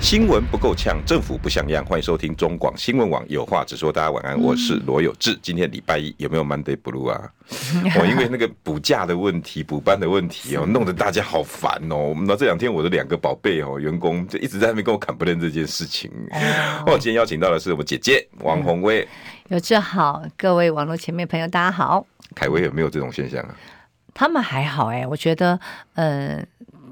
新闻不够呛，政府不像样。欢迎收听中广新闻网，有话直说。大家晚安，我是罗有志。今天礼拜一有没有 Monday Blue 啊？我 因为那个补假的问题、补班的问题哦，弄得大家好烦哦。我们那这两天我的两个宝贝哦，员工就一直在那边跟我 complain 这件事情。我 今天邀请到的是我们姐姐王红薇。有志好，各位网络前面朋友，大家好。凯威有没有这种现象啊？他们还好哎，我觉得，呃，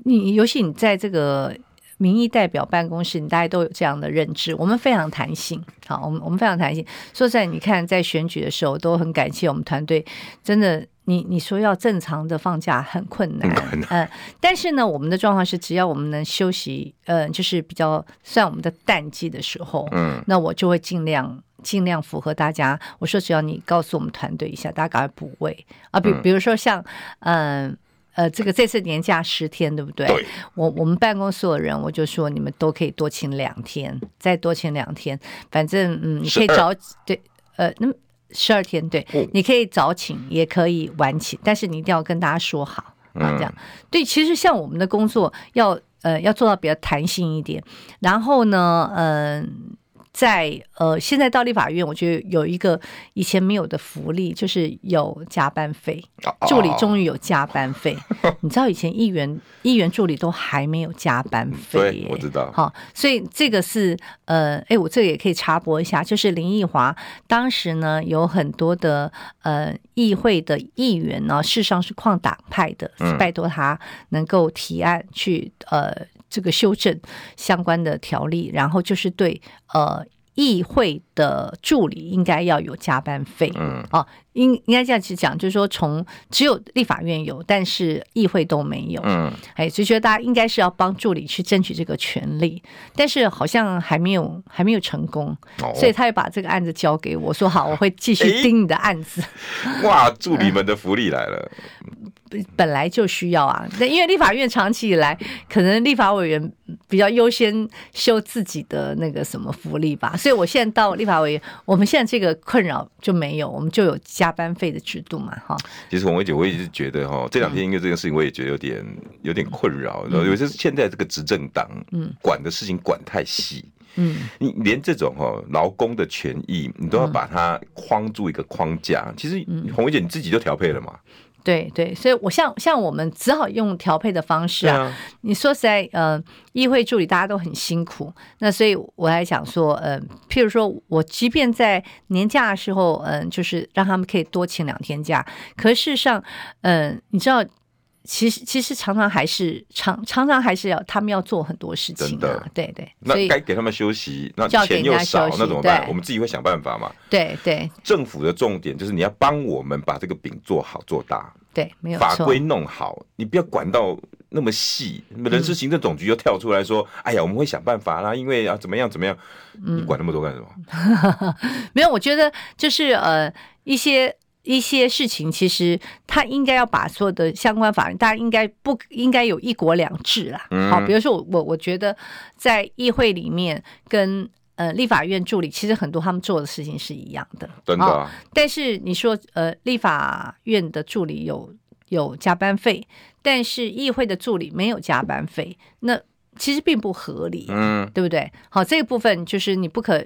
你尤其你在这个。民意代表办公室，你大家都有这样的认知。我们非常弹性，好，我们我们非常弹性。说实在，你看在选举的时候，都很感谢我们团队。真的，你你说要正常的放假很困难，嗯、呃，但是呢，我们的状况是，只要我们能休息，呃，就是比较算我们的淡季的时候，嗯，那我就会尽量尽量符合大家。我说，只要你告诉我们团队一下，大家赶快补位啊。比比如说像，嗯。呃呃，这个这次年假十天，对不对？对。我我们办公室所有人，我就说你们都可以多请两天，再多请两天，反正嗯，你可以早对，呃，那么十二天对，哦，你可以早请，也可以晚请，但是你一定要跟大家说好啊，这样。对，其实像我们的工作要呃要做到比较弹性一点，然后呢，嗯，呃。在呃，现在到立法院，我觉得有一个以前没有的福利，就是有加班费。助理终于有加班费，你知道以前议员议员助理都还没有加班费。对，我知道。好，所以这个是呃，哎，我这个也可以插播一下，就是林奕华当时呢，有很多的呃议会的议员呢，事实上是跨党派的，拜托他能够提案去呃。这个修正相关的条例，然后就是对呃议会的助理应该要有加班费，嗯，哦，应应该这样去讲，就是说从只有立法院有，但是议会都没有，嗯，哎，就觉得大家应该是要帮助理去争取这个权利，但是好像还没有还没有成功，哦，所以他又把这个案子交给我说好，我会继续盯你的案子。哇，助理们的福利来了。本来就需要啊，那因为立法院长期以来，可能立法委员比较优先修自己的那个什么福利吧，所以我现在到立法委员，我们现在这个困扰就没有，我们就有加班费的制度嘛，哈。其实红薇姐，我一直觉得哈，这两天因为这个事情，我也觉得有点有点困扰，然后尤其是现在这个执政党，嗯，管的事情管太细，嗯，你连这种哈劳工的权益，你都要把它框住一个框架，其实红薇姐你自己就调配了嘛。对对，所以我像像我们只好用调配的方式啊。啊你说实在，呃，议会助理大家都很辛苦，那所以我还想说，呃，譬如说我即便在年假的时候，嗯、呃，就是让他们可以多请两天假，可事实上，嗯、呃，你知道。其实其实常常还是常常常还是要他们要做很多事情的，对对。那该给他们休息，那钱又少，那怎么办？我们自己会想办法嘛。对对。政府的重点就是你要帮我们把这个饼做好做大。对，没有。法规弄好，你不要管到那么细。人事行政总局又跳出来说：“哎呀，我们会想办法啦，因为啊怎么样怎么样。”你管那么多干什么？没有，我觉得就是呃一些。一些事情其实他应该要把所有的相关法律，大家应该不应该有一国两制啦？嗯、好，比如说我我我觉得在议会里面跟呃立法院助理，其实很多他们做的事情是一样的，真的、啊。但是你说呃立法院的助理有有加班费，但是议会的助理没有加班费，那其实并不合理，嗯，对不对？好，这个部分就是你不可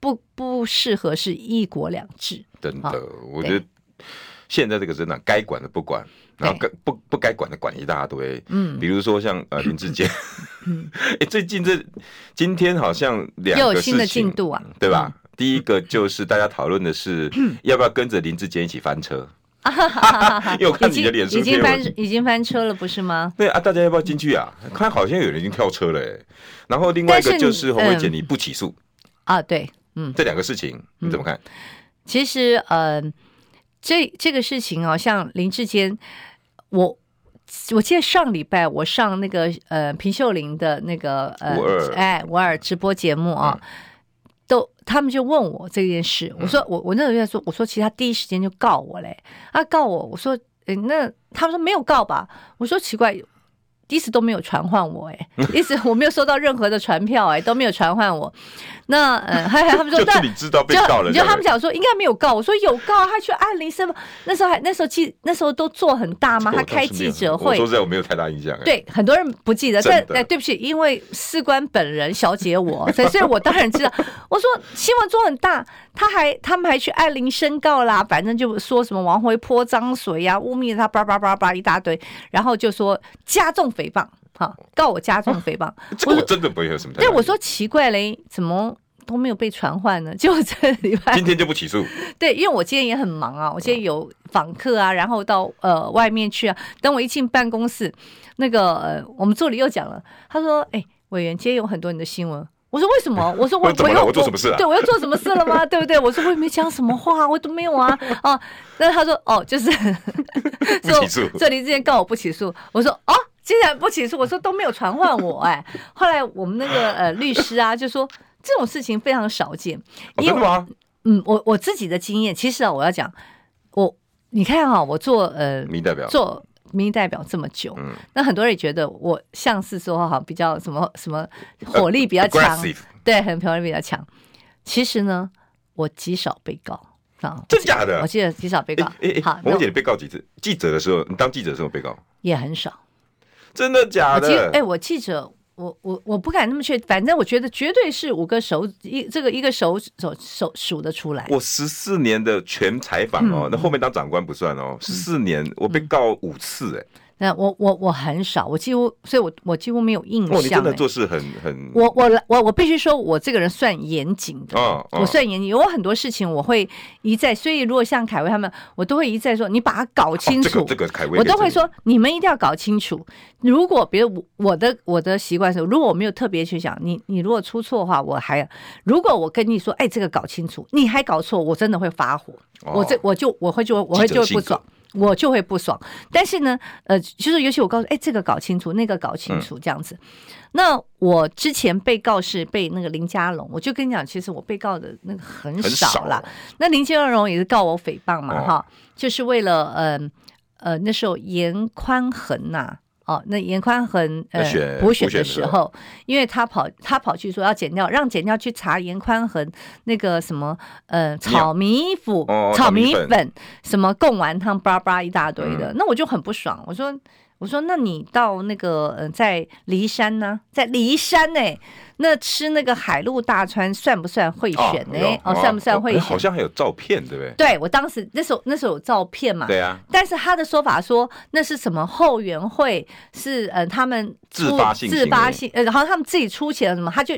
不不适合是一国两制，真的，我觉得。现在这个政党该管的不管，然后该不不该管的管一大堆。嗯，比如说像呃 林志坚，嗯，哎，最近这今天好像两个新的进度啊，对吧？嗯、第一个就是大家讨论的是 要不要跟着林志坚一起翻车，因为我看你的脸书已经翻已经翻车了，不是吗？对啊，大家要不要进去啊？看好像有人已经跳车了，哎。然后另外一个就是鸿薇姐你不起诉、嗯、啊？对，嗯，这两个事情你怎么看？其实，嗯、呃。这这个事情哦，像林志坚，我我记得上礼拜我上那个呃平秀玲的那个呃哎五二直播节目啊，嗯、都他们就问我这件事，我说我我那时候在说，我说其实他第一时间就告我嘞，他告我，我说哎那他们说没有告吧，我说奇怪。一直都没有传唤我哎，一直我没有收到任何的传票哎，都没有传唤我。那呃，还还他们说，就是你知道被告了，就他们讲说应该没有告，我说有告，他去按铃声。那时候还那时候记那时候都做很大吗？他开记者会。我说实在我没有太大印象。对，很多人不记得，但哎对不起，因为事关本人小姐我，所以所以我当然知道。我说新闻做很大，他还他们还去按铃申告啦，反正就说什么王辉泼脏水呀，污蔑他叭叭叭叭一大堆，然后就说加重。诽谤，哈告我加重诽谤，这个我真的不会有什么。对，我说奇怪嘞，怎么都没有被传唤呢？就这礼拜今天就不起诉。对，因为我今天也很忙啊，我今天有访客啊，然后到呃外面去啊。等我一进办公室，那个呃我们助理又讲了，他说：“哎、欸，委员，今天有很多你的新闻。”我说：“为什么？”我说我：“我我又我做什么事啊？对，我又做什么事了吗？对不对？”我说：“我也没讲什么话，我都没有啊。”哦，那他说：“哦，就是不起诉。”助理之前告我不起诉，我说：“哦。”竟然不起诉，我说都没有传唤我哎。后来我们那个呃律师啊就说这种事情非常少见，因为、哦、真的吗？嗯，我我自己的经验，其实啊，我要讲我你看哈，我做呃民意代表做民意代表这么久，嗯，那很多人也觉得我像是说哈比较什么什么火力比较强，呃、对，很火力比较强。其实呢，我极少被告啊，真假的？我记得极少被告。哎哎，好，我姐你被告几次？记者的时候，你当记者的时候被告也很少。真的假的？哎，我记着，我我我不敢那么确，反正我觉得绝对是五个手一这个一个手手手数得出来。我十四年的全采访哦，那后面当长官不算哦，十四年我被告五次哎。那我我我很少，我几乎，所以我我几乎没有印象。哦，你真的做事很很。我我我我必须说，我这个人算严谨的。哦哦、我算严谨，有很多事情我会一再，所以如果像凯威他们，我都会一再说，你把它搞清楚。哦、这个这个凯威，我都会说，你们一定要搞清楚。如果比如我我的我的习惯是，如果我没有特别去想，你你如果出错的话，我还如果我跟你说，哎，这个搞清楚，你还搞错，我真的会发火。哦、我这我就我会就我会就会不爽。我就会不爽，但是呢，呃，就是尤其我告诉，哎，这个搞清楚，那个搞清楚，这样子。嗯、那我之前被告是被那个林家龙，我就跟你讲，其实我被告的那个很少啦。少那林家龙也是告我诽谤嘛，哈、哦，就是为了，嗯呃，呃，那时候严宽恒呐、啊。哦，那严宽恒呃补选的时候，因为他跑他跑去说要减掉，让减掉去查严宽恒那个什么呃炒米粉、炒米粉什么贡丸汤巴拉巴拉一大堆的，那我就很不爽，我说。我说：“那你到那个呃，在骊山呢，在骊山呢，那吃那个海陆大餐算不算贿选呢？哦，算不算贿选？好像还有照片，对不对？对，我当时那时候那时候有照片嘛。对啊。但是他的说法说那是什么后援会是呃他们自发性自发性呃，好像他们自己出钱什么，他就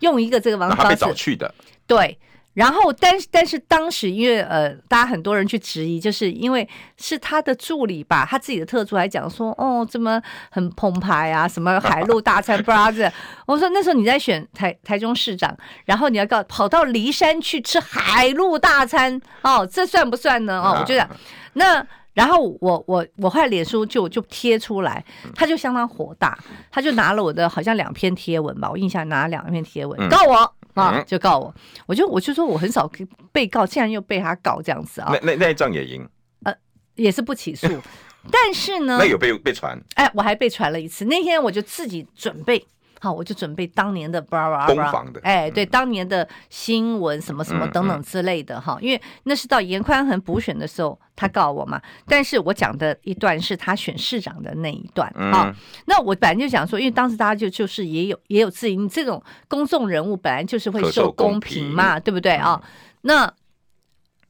用一个这个方式。他被找去的。对。”然后，但是但是当时因为呃，大家很多人去质疑，就是因为是他的助理吧，他自己的特助还讲说，哦，怎么很澎湃啊，什么海陆大餐，brother。我说那时候你在选台台中市长，然后你要告跑到骊山去吃海陆大餐，哦，这算不算呢？哦，我就讲那。然后我我我后来脸书就就贴出来，他就相当火大，他就拿了我的好像两篇贴文吧，我印象拿了两篇贴文告我啊，就告我，我就我就说我很少被告，竟然又被他告这样子啊，那那那一仗也赢，呃，也是不起诉，但是呢，那有被被传，哎，我还被传了一次，那天我就自己准备。好，我就准备当年的巴拉巴拉，哎，对，当年的新闻什么什么等等之类的哈，因为那是到严宽恒补选的时候，他告我嘛。但是我讲的一段是他选市长的那一段啊。那我本来就讲说，因为当时大家就就是也有也有质疑，你这种公众人物本来就是会受公平嘛，对不对啊？那。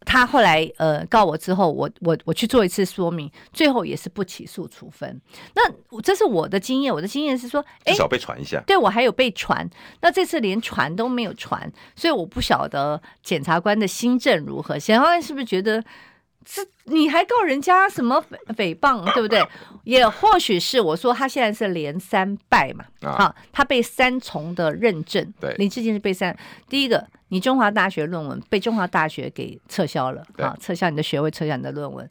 他后来呃告我之后，我我我去做一次说明，最后也是不起诉处分。那这是我的经验，我的经验是说，至少被传一下。对，我还有被传，那这次连传都没有传，所以我不晓得检察官的心证如何。检察官是不是觉得这你还告人家什么诽诽谤，对不对？也或许是我说他现在是连三败嘛，啊，他被三重的认证，对，林志坚是被三，第一个，你中华大学论文被中华大学给撤销了，啊，撤销你的学位，撤销你的论文。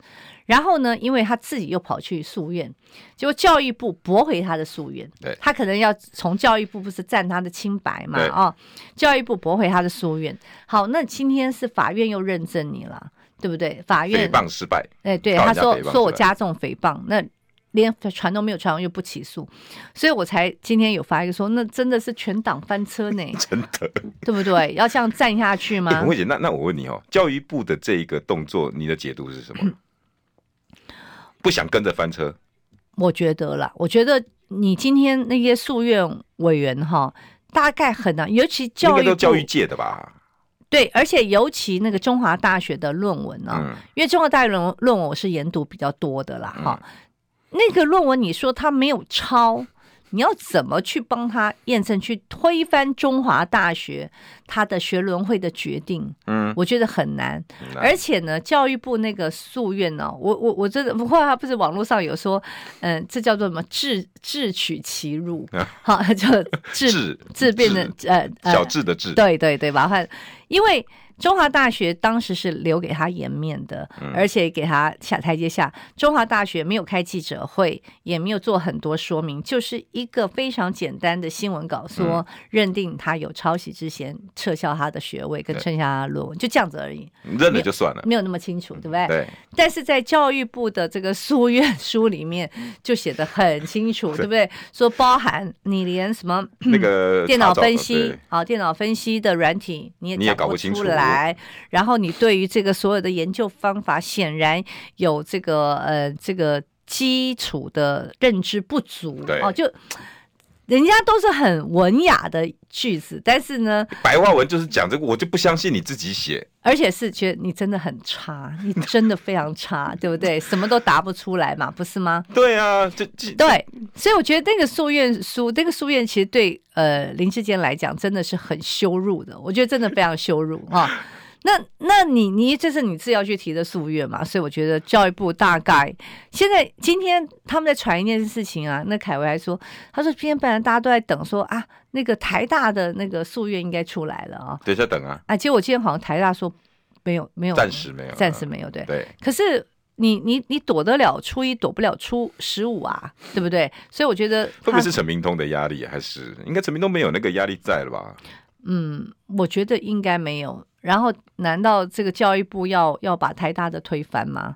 然后呢，因为他自己又跑去诉愿，结果教育部驳回他的诉愿，对，他可能要从教育部不是占他的清白嘛，啊，教育部驳回他的诉愿。好，那今天是法院又认证你了。对不对？法院诽谤失败。哎，对，他说说我加重诽谤，那连传都没有传完又不起诉，所以我才今天有发一个说，那真的是全党翻车呢，真的，对不对？要这样站下去吗？洪慧姐，那那我问你哦，教育部的这一个动作，你的解读是什么？不想跟着翻车？我觉得啦，我觉得你今天那些诉愿委员哈，大概很难，尤其教育都教育界的吧。对，而且尤其那个中华大学的论文啊，嗯、因为中华大学论论文我是研读比较多的啦，哈、嗯，那个论文你说他没有抄。你要怎么去帮他验证，去推翻中华大学他的学伦会的决定？嗯，我觉得很难。嗯、而且呢，教育部那个诉愿呢，我我我真的不过他不是网络上有说，嗯，这叫做什么智智取其辱，好、啊，就智智变成呃小智的智，对对对吧？因为。中华大学当时是留给他颜面的，而且给他下台阶下。中华大学没有开记者会，也没有做很多说明，就是一个非常简单的新闻稿，说认定他有抄袭之嫌，撤销他的学位跟撤销他的论文，就这样子而已。认了就算了，没有那么清楚，对不对？对。但是在教育部的这个书院书里面就写的很清楚，对不对？说包含你连什么那个电脑分析，好，电脑分析的软体你也你也搞不清楚来。来，然后你对于这个所有的研究方法，显然有这个呃这个基础的认知不足，对哦，就人家都是很文雅的句子，但是呢，白话文就是讲这个，我就不相信你自己写，而且是觉得你真的很差，你真的非常差，对不对？什么都答不出来嘛，不是吗？对啊，这这对，所以我觉得那个诉愿书，那个诉愿其实对呃林志坚来讲真的是很羞辱的，我觉得真的非常羞辱啊。那，那你，你这是你自己要去提的诉愿嘛？所以我觉得教育部大概现在今天他们在传一件事情啊。那凯维还说，他说今天本来大家都在等说啊，那个台大的那个诉愿应该出来了啊。等一下等啊。啊，结果今天好像台大说没有，没有，暂时没有，暂时没有。对对。可是你你你躲得了初一，躲不了初十五啊，对不对？所以我觉得会不会是陈明通的压力，还是应该陈明通没有那个压力在了吧？嗯，我觉得应该没有。然后，难道这个教育部要要把台大的推翻吗？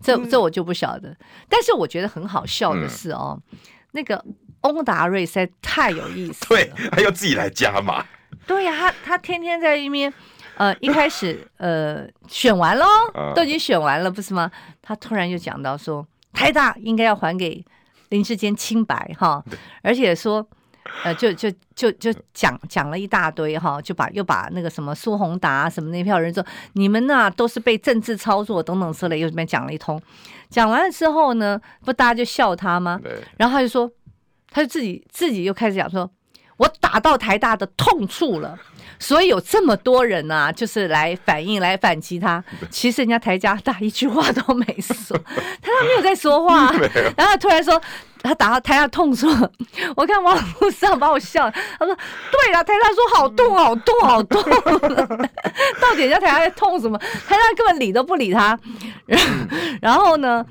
这这我就不晓得。但是我觉得很好笑的是哦，嗯、那个翁达瑞实在太有意思了。对，他要自己来加码。对呀、啊，他他天天在一边，呃，一开始 呃选完喽，都已经选完了，不是吗？他突然就讲到说，台大应该要还给林志坚清白哈，而且说。呃，就就就就讲讲了一大堆哈，就把又把那个什么苏宏达什么那票人说，你们呐都是被政治操作等等之类，又这边讲了一通。讲完了之后呢，不大家就笑他吗？对。然后他就说，他就自己自己又开始讲说，我打到台大的痛处了，所以有这么多人呐、啊，就是来反应来反击他。其实人家台加大一句话都没说，他他没有在说话，然后他突然说。他打到台大痛处，我看网络上把我笑。他说：“对了，台大说好痛，好痛，好痛。到底人家台大在痛什么？台大根本理都不理他。然后呢，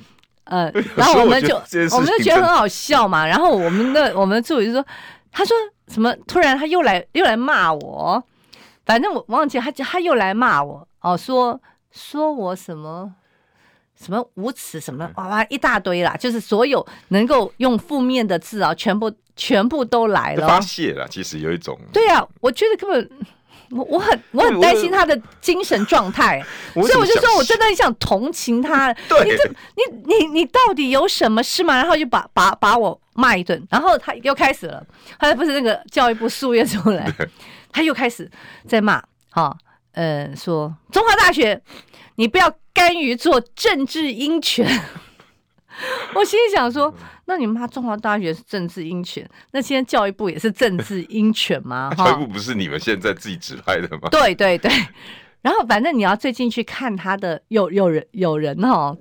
呃，然后我们就我们就觉得很好笑嘛。然后我们的我们的助理就说：他说什么？突然他又来又来骂我。反正我忘记他他又来骂我哦，说说我什么？”什么无耻什么哇哇一大堆啦，就是所有能够用负面的字啊，全部全部都来了。发泄了，其实有一种。对啊，我觉得根本我我很我很担心他的精神状态，所以我就说我真的很想同情他。对，你这你你你到底有什么事吗？然后就把把把我骂一顿，然后他又开始了，他不是那个教育部诉愿出来，他又开始在骂，哈，呃，说中华大学。你不要甘于做政治鹰犬，我心里想说，那你骂中华大学是政治鹰犬，那现在教育部也是政治鹰犬吗？教育部不是你们现在自己指派的吗？对对对，然后反正你要最近去看他的，有有人有人哦，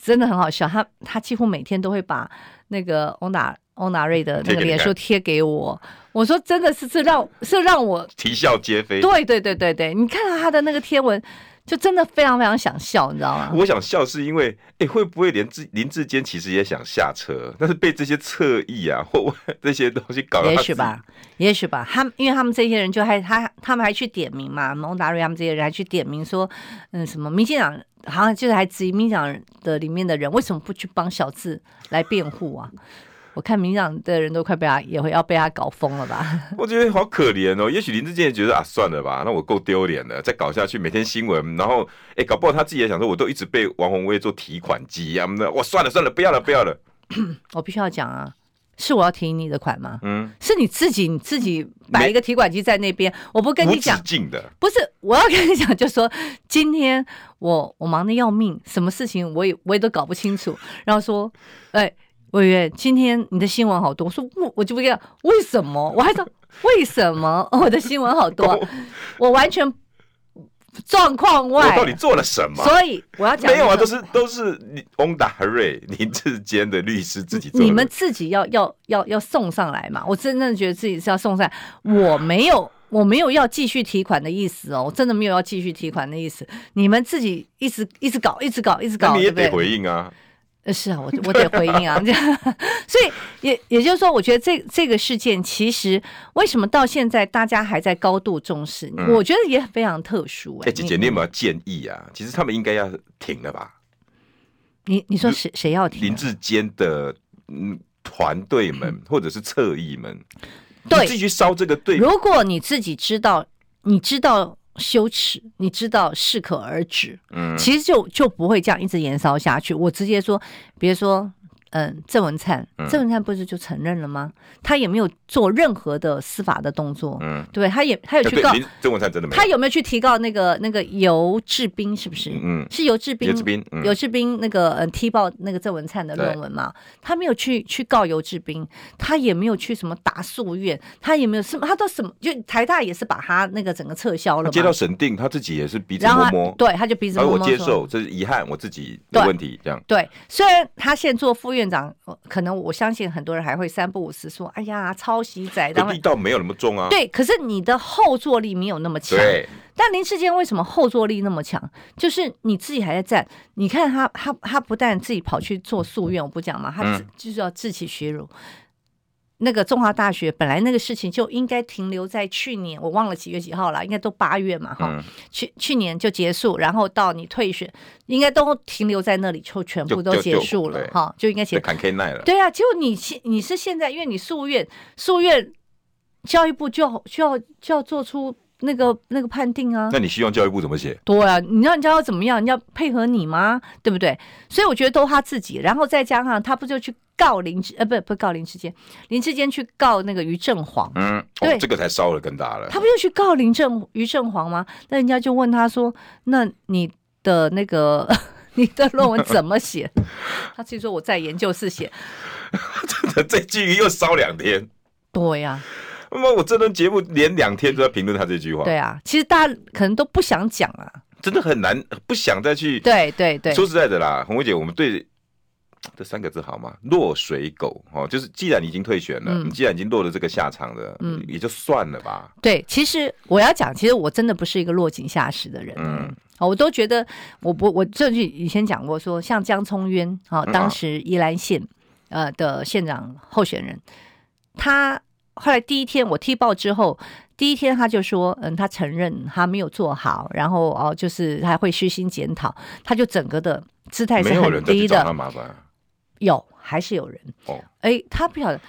真的很好笑。他他几乎每天都会把那个欧娜欧娜瑞的那个脸书贴给我。我说真的是是让是让我啼笑皆非。对对对对对，你看到他的那个贴文。就真的非常非常想笑，你知道吗？我想笑是因为，哎、欸，会不会连志林志坚其实也想下车，但是被这些侧翼啊 或这些东西搞？也许吧，也许吧。他们因为他们这些人就还他他们还去点名嘛，蒙达瑞他们这些人还去点名说，嗯，什么民进党好像就是还质疑民进党的里面的人为什么不去帮小智来辩护啊？我看民进党的人都快被他也会要被他搞疯了吧？我觉得好可怜哦。也许林志健也觉得啊，算了吧，那我够丢脸了，再搞下去，每天新闻，然后哎、欸，搞不好他自己也想说，我都一直被王宏威做提款机啊，那我算了算了，不要了不要了。我必须要讲啊，是我要提你的款吗？嗯，是你自己你自己摆一个提款机在那边，我不跟你讲，的不是我要跟你讲，就说今天我我忙得要命，什么事情我也我也都搞不清楚，然后说哎。欸委员，今天你的新闻好多，我说我我就不知道为什么，我还说为什么？我的新闻好多，我完全状况外，我到底做了什么？所以我要讲，没有啊，都是都是翁达瑞林志坚的律师自己做的，你们自己要要要要送上来嘛，我真正觉得自己是要送上来，我没有我没有要继续提款的意思哦，我真的没有要继续提款的意思，你们自己一直一直搞，一直搞，一直搞，你也得回应啊。呃，是啊，我我得回应啊，这样，所以也也就是说，我觉得这这个事件其实为什么到现在大家还在高度重视，嗯、我觉得也非常特殊、欸。哎、欸，姐姐，你有没有建议啊？其实他们应该要停了吧？你你说谁谁要停？林志坚的嗯团队们或者是侧翼们，对，继续烧这个队。如果你自己知道，你知道。羞耻，你知道适可而止，嗯，其实就就不会这样一直延烧下去。我直接说，比如说。嗯，郑文灿，郑文灿不是就承认了吗？他也没有做任何的司法的动作，嗯，对，他也他有去告郑文灿真的没有，他有没有去提告那个那个游志斌？是不是？嗯，是游志斌，游志斌，游志斌那个呃踢爆那个郑文灿的论文嘛？他没有去去告游志斌，他也没有去什么打诉愿，他也没有什么，他都什么就台大也是把他那个整个撤销了，接到审定，他自己也是鼻子摸摸，对，他就鼻子摸摸，我接受，这是遗憾，我自己的问题，这样对。虽然他现在做副院。院长，可能我相信很多人还会三不五时说：“哎呀，抄袭仔。”力道没有那么重啊。对，可是你的后坐力没有那么强。对。但林志坚为什么后坐力那么强？就是你自己还在站，你看他，他，他不但自己跑去做夙愿，我不讲嘛，他就是要自取其辱。嗯那个中华大学本来那个事情就应该停留在去年，我忘了几月几号了，应该都八月嘛，哈、嗯，去去年就结束，然后到你退选，应该都停留在那里，就全部都结束了，哈，就应该结。砍 K 奈了。对啊，结果你现你是现在，因为你诉愿诉愿，教育部就要就要就要做出那个那个判定啊。那你希望教育部怎么写？对啊，你让人家要怎么样？人家配合你吗？对不对？所以我觉得都他自己，然后再加上他不就去。告林之呃不不告林志坚，林志坚去告那个于正煌，嗯，对，这个才烧了更大了。他不就去告林正于正煌吗？那人家就问他说：“那你的那个 你的论文怎么写？” 他自己说：“我在研究室写。”真的，这句又烧两天。对呀，那么我这档节目连两天都在评论他这句话。对啊，其实大家可能都不想讲啊，真的很难，不想再去。对对对，说实在的啦，红薇姐，我们对。这三个字好吗？落水狗哦，就是既然你已经退选了，嗯、你既然已经落了这个下场了，嗯，也就算了吧。对，其实我要讲，其实我真的不是一个落井下石的人，嗯，我都觉得我不，我这句以前讲过说，说像江聪渊啊，当时宜兰县呃的县长候选人，他后来第一天我踢爆之后，第一天他就说，嗯，他承认他没有做好，然后哦，就是他会虚心检讨，他就整个的姿态是很低的。有还是有人哦？哎、欸，他不晓得。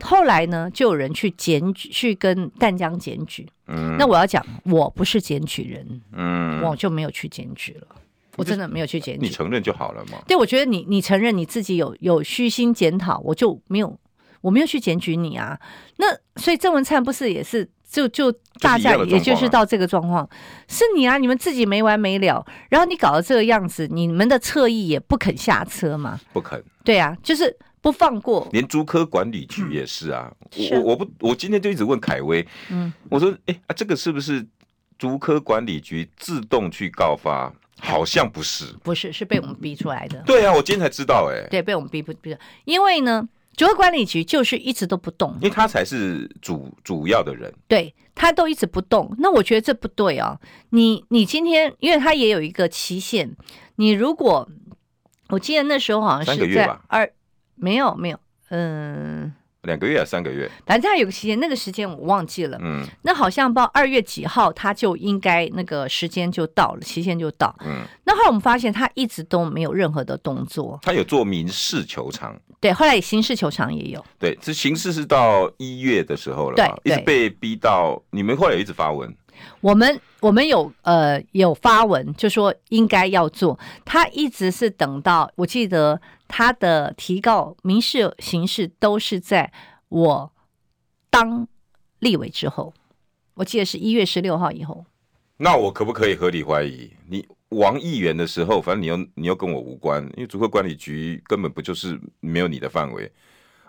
后来呢，就有人去检举，去跟淡江检举。嗯，那我要讲，我不是检举人，嗯，我就没有去检举了。我真的没有去检举。你承认就好了嘛？对，我觉得你你承认你自己有有虚心检讨，我就没有，我没有去检举你啊。那所以郑文灿不是也是？就就大家也就是到这个状况，是你啊，你们自己没完没了，然后你搞得这个样子，你们的侧翼也不肯下车嘛？不肯。对啊，就是不放过。连竹科管理局也是啊，嗯、我我不我今天就一直问凯威，嗯，我说哎啊，这个是不是竹科管理局自动去告发，好像不是，不是，是被我们逼出来的。对啊，我今天才知道，哎，对，被我们逼不逼的，因为呢。竹科管理局就是一直都不动，因为他才是主主要的人，对，他都一直不动。那我觉得这不对啊！你你今天，因为他也有一个期限，你如果我记得那时候好像是在二，没有没有，嗯。两个月啊，三个月，反正他有个时间，那个时间我忘记了。嗯，那好像到二月几号，他就应该那个时间就到了，期限就到。嗯，那后来我们发现他一直都没有任何的动作。他有做民事求偿，对，后来刑事求偿也有。对，这刑事是到一月的时候了，对，一直被逼到你们后来有一直发文。我们我们有呃有发文，就说应该要做，他一直是等到我记得。他的提告民事、刑事都是在我当立委之后，我记得是一月十六号以后。那我可不可以合理怀疑，你王议员的时候，反正你又你又跟我无关，因为组合管理局根本不就是没有你的范围。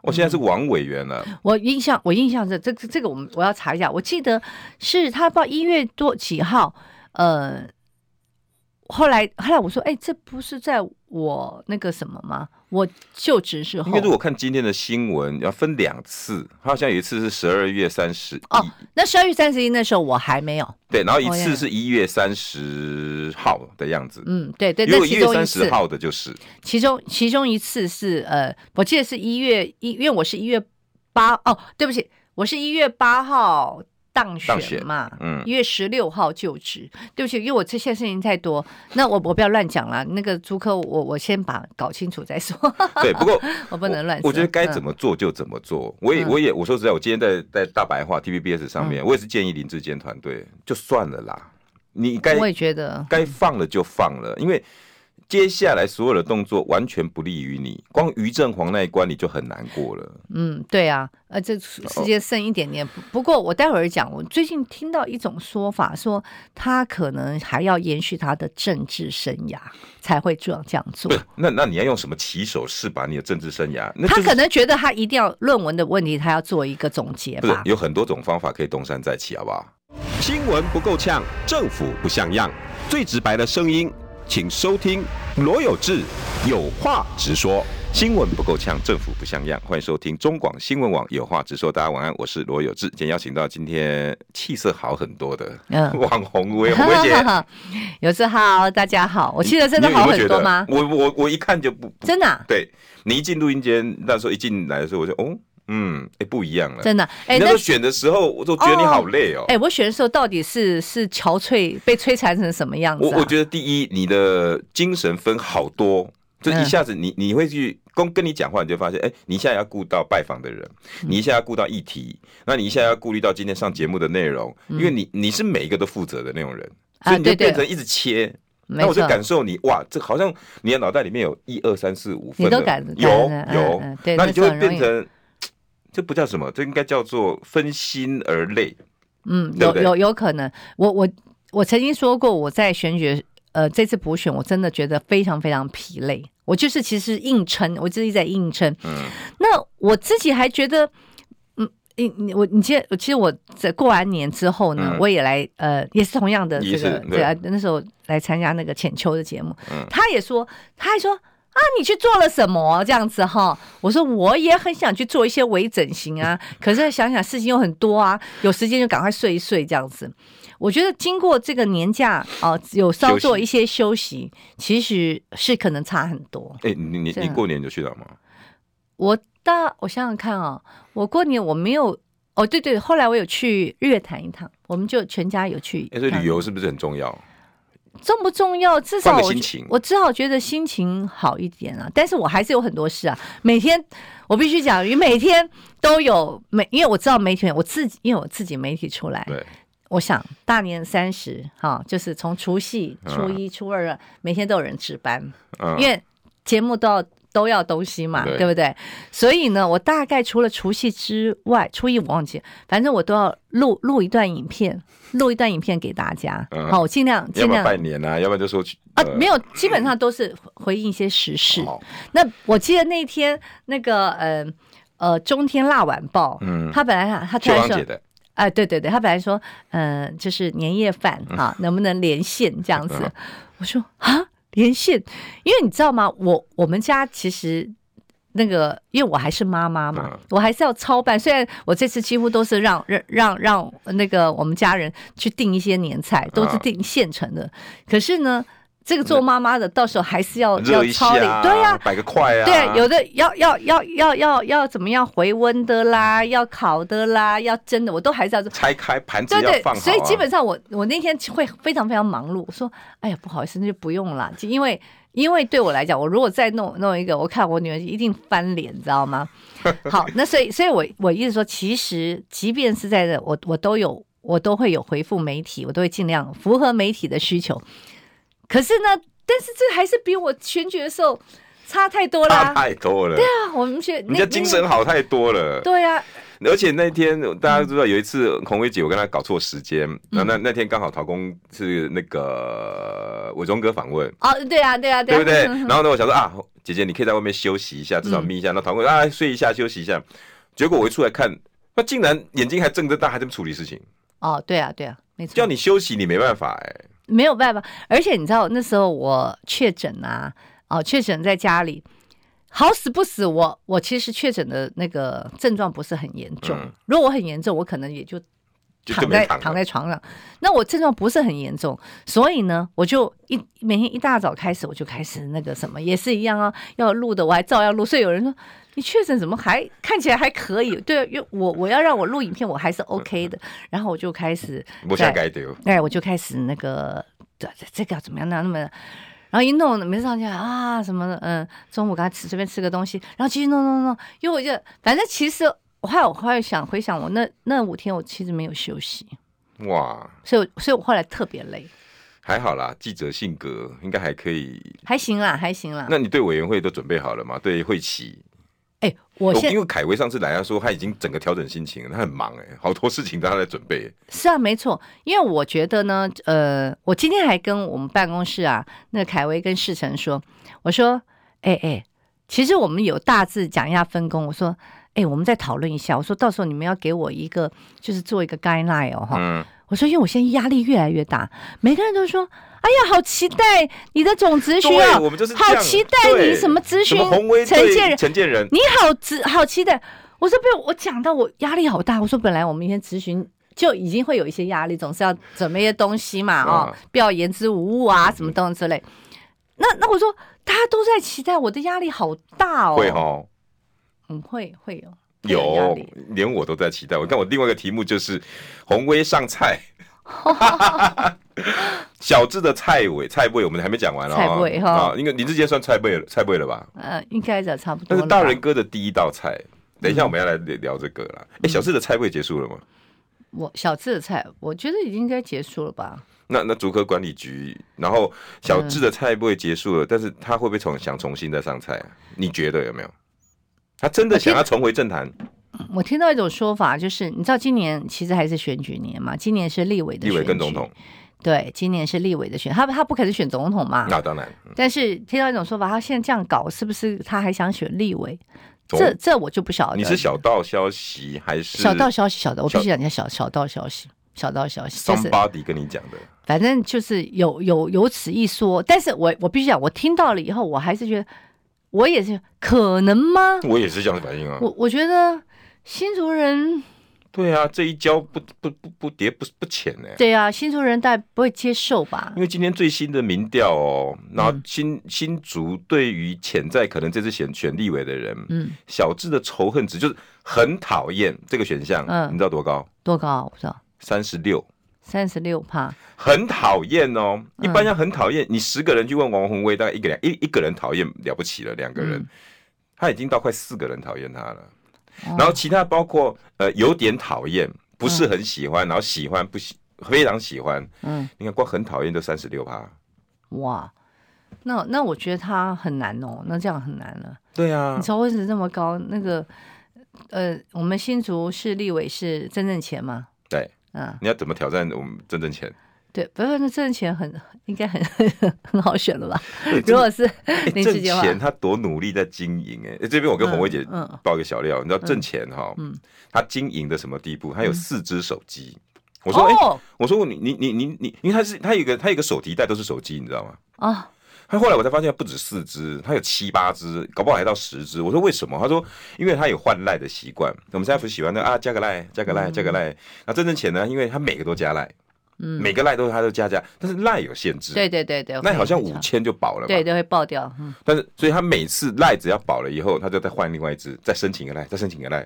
我现在是王委员了。嗯、我印象，我印象这这这个我们我要查一下。我记得是他报一月多几号，呃。后来，后来我说，哎，这不是在我那个什么吗？我就职时候。因为如果看今天的新闻，要分两次，好像有一次是十二月三十一。哦，那十二月三十一那时候我还没有。对，然后一次是一月三十号的样子。嗯，对对。如果一月三十号的就是。其中其中一次是呃，我记得是一月一，因为我是一月八哦，对不起，我是一月八号。当选嘛，嗯，一月十六号就职。对不起，因为我这些事情太多，那我我不要乱讲了。那个租客，我我先把搞清楚再说。对，不过 我不能乱说。我觉得该怎么做就怎么做。嗯、我也我也我说实在，我今天在在大白话 TVBS 上面，嗯、我也是建议林志坚团队就算了啦。你该我也觉得该放了就放了，因为。接下来所有的动作完全不利于你，光于正煌那一关你就很难过了。嗯，对啊，呃，这时间剩一点点。哦、不过我待会儿讲，我最近听到一种说法，说他可能还要延续他的政治生涯才会这样这样做。那那你要用什么起手式把你的政治生涯？那就是、他可能觉得他一定要论文的问题，他要做一个总结吧。有很多种方法可以东山再起，好不好？新闻不够呛，政府不像样，最直白的声音。请收听罗有志有话直说，新闻不够呛，政府不像样。欢迎收听中广新闻网有话直说。大家晚安，我是罗有志。今天邀请到今天气色好很多的 网红薇薇姐，有志好，大家好。我气色真的好很多吗？我我我一看就不，不真的、啊。对，你一进录音间，那时候一进来的时候，我就哦。嗯，哎、欸，不一样了，真的。哎、欸，那时候选的时候，我都觉得你好累哦。哎、欸，我选的时候到底是是憔悴，被摧残成什么样子、啊？我我觉得第一，你的精神分好多，就一下子你你会去跟跟你讲话，你就发现，哎、欸，你一下要顾到拜访的人，你一下要顾到议题，那你一下要顾虑到今天上节目的内容，因为你你是每一个都负责的那种人，所以你就变成一直切。那我就感受你哇，这好像你的脑袋里面有一二三四五分，你都感有有，那你就会变成。这不叫什么，这应该叫做分心而累。嗯，有有有可能。我我我曾经说过，我在选举呃这次补选，我真的觉得非常非常疲累。我就是其实硬撑，我自己在硬撑。嗯，那我自己还觉得，嗯，你你我你其实其实我在过完年之后呢，嗯、我也来呃也是同样的这个对啊，那时候来参加那个浅秋的节目。嗯，他也说，他还说。啊，你去做了什么这样子哈？我说我也很想去做一些微整形啊，可是想想事情又很多啊，有时间就赶快睡一睡这样子。我觉得经过这个年假啊，有稍做一些休息，其实是可能差很多。哎，你你你过年就去了吗？我大我想想看啊，我过年我没有哦，对对，后来我有去日月潭一趟，我们就全家有去。哎，这旅游是不是很重要？重不重要？至少我我只好觉得心情好一点啊。但是我还是有很多事啊。每天我必须讲，你每天都有每，因为我知道媒体，我自己因为我自己媒体出来，对，我想大年三十哈，就是从除夕、初一、初二，每天都有人值班，因为节目都要。都要东西嘛，对，对不对？所以呢，我大概除了除夕之外，初一我忘记，反正我都要录录一段影片，录一段影片给大家。嗯、好，我尽量尽量拜年啊，要不然就说去啊，没有，基本上都是回应一些时事。嗯、那我记得那天那个呃呃中天辣晚报，嗯，他本来他他突然说。哎，对对对，他本来说，嗯、呃，就是年夜饭啊，能不能连线这样子？嗯、我说啊，连线，因为你知道吗？我我们家其实那个，因为我还是妈妈嘛，嗯、我还是要操办。虽然我这次几乎都是让让让让那个我们家人去订一些年菜，都是订现成的，嗯、可是呢。这个做妈妈的，到时候还是要要操理，对呀，摆个筷啊，对，有的要要要要要要怎么样回温的啦，要烤的啦，要蒸的，我都还是要拆开盘子要放好。所以基本上我我那天会非常非常忙碌。我说，哎呀，不好意思，那就不用了，因为因为对我来讲，我如果再弄弄一个，我看我女儿一定翻脸，你知道吗？好，那所以所以我我意思说，其实即便是在这，我我都有我都会有回复媒体，我都会尽量符合媒体的需求。可是呢，但是这还是比我选举的时候差太多了，差太多了。对啊，我们选人家精神好太多了。对啊，而且那天大家都知道，有一次鸿薇姐我跟她搞错时间，那、嗯、那那天刚好陶工是那个伟忠哥访问。哦，对啊，对啊，对啊，对不对？然后呢，我想说啊，姐姐你可以在外面休息一下，至少眯一下。那陶工啊，睡一下休息一下。结果我一出来看，他竟然眼睛还睁着大，还在处理事情。哦，对啊，对啊，没错。叫你休息，你没办法哎。没有办法，而且你知道那时候我确诊啊，哦，确诊在家里，好死不死我，我我其实确诊的那个症状不是很严重。嗯、如果我很严重，我可能也就躺在躺，躺在床上。那我症状不是很严重，所以呢，我就一每天一大早开始，我就开始那个什么，也是一样啊，要录的我还照样录。所以有人说你确诊怎么还看起来还可以？对，因为我我要让我录影片，我还是 OK 的。然后我就开始，不想改掉。哎，我就开始那个这这个要怎么样那那么，然后一弄没上去啊什么的，嗯，中午给他吃随便吃个东西，然后继续弄弄弄，因为我就反正其实我后来我后来想回想我那那五天我其实没有休息，哇，所以所以我后来特别累。还好啦，记者性格应该还可以，还行啦，还行啦。那你对委员会都准备好了吗？对会期？哎、欸，我现因为凯威上次来，他说他已经整个调整心情，他很忙哎、欸，好多事情都他在准备。是啊，没错，因为我觉得呢，呃，我今天还跟我们办公室啊，那凯威跟世成说，我说，哎、欸、哎、欸，其实我们有大致讲一下分工，我说，哎、欸，我们再讨论一下，我说到时候你们要给我一个，就是做一个 guideline 哦，哈、嗯，我说因为我现在压力越来越大，每个人都说。哎呀，好期待你的总咨询啊！我们就是好期待你什么咨询？陈建仁，陈建人，你好，质好期待。我说不用，我讲到我压力好大。我说本来我们明天咨询就已经会有一些压力，总是要准备一些东西嘛，哦，不要言之无物啊，什么东西之类。那那我说大家都在期待，我的压力好大哦。会哦，嗯，会会有有，连我都在期待。我看我另外一个题目就是鸿威上菜。小智的菜尾菜尾我们还没讲完哦。菜尾哈，啊，应该林志杰算菜尾了，菜尾了吧？呃，应该的差不多。那是大人哥的第一道菜，等一下我们要来聊这个了。哎，小智的菜味结束了吗？我小智的菜，我觉得已经应该结束了吧？那那竹科管理局，然后小智的菜味结束了，但是他会不会重想重新再上菜啊？你觉得有没有？他真的想要重回政坛？我听到一种说法，就是你知道今年其实还是选举年嘛，今年是立委的选举，立委跟总统，对，今年是立委的选，他他不可能选总统嘛？那当然。但是听到一种说法，他现在这样搞，是不是他还想选立委？这这我就不晓得。你是小道消息还是小道消息？小道，我必须讲一下小小道消息，小道消息。Somebody 跟你讲的，反正就是有有有此一说。但是我我必须讲，我听到了以后，我还是觉得，我也是可能吗？我也是这样的反应啊。我我觉得。新竹人，对啊，这一跤不不不不跌不不浅呢。对啊，新竹人大概不会接受吧？因为今天最新的民调哦，然后新、嗯、新竹对于潜在可能这次选选立委的人，嗯，小智的仇恨值就是很讨厌这个选项，嗯，你知道多高？多高？我不知道。三十六，三十六趴，很讨厌哦。一般要很讨厌，你十个人去问王宏威，大概一个两一一个人讨厌了不起了，两个人，嗯、他已经到快四个人讨厌他了。然后其他包括呃有点讨厌，不是很喜欢，嗯、然后喜欢不喜非常喜欢，嗯，你看光很讨厌都三十六趴，哇，那那我觉得他很难哦，那这样很难了。对啊，你仇恨值这么高，那个呃，我们新竹市立委是曾正钱吗？对，嗯，你要怎么挑战我们挣挣钱？对，不是那挣钱很应该很 很好选了吧？如果是挣钱他多努力在经营哎、欸，这边我跟红薇姐爆一个小料，嗯嗯、你知道挣钱哈，嗯，他经营的什么地步？他有四只手机。嗯、我说哎，哦、我说你你你你你，因为他是他有一个他有一个手提袋都是手机，你知道吗？啊、哦，他后来我才发现不止四只，他有七八只，搞不好还到十只。我说为什么？他说因为他有换赖的习惯。我们现在不是喜欢那啊加个赖加个赖加个赖，那真正钱呢？因为他每个都加赖。嗯，每个赖都是他都加加，但是赖有限制。对对对对，赖好像五千就保了。对，都会爆掉。嗯，但是所以他每次赖只要保了以后，他就再换另外一只，再申请一个赖，再申请一个赖。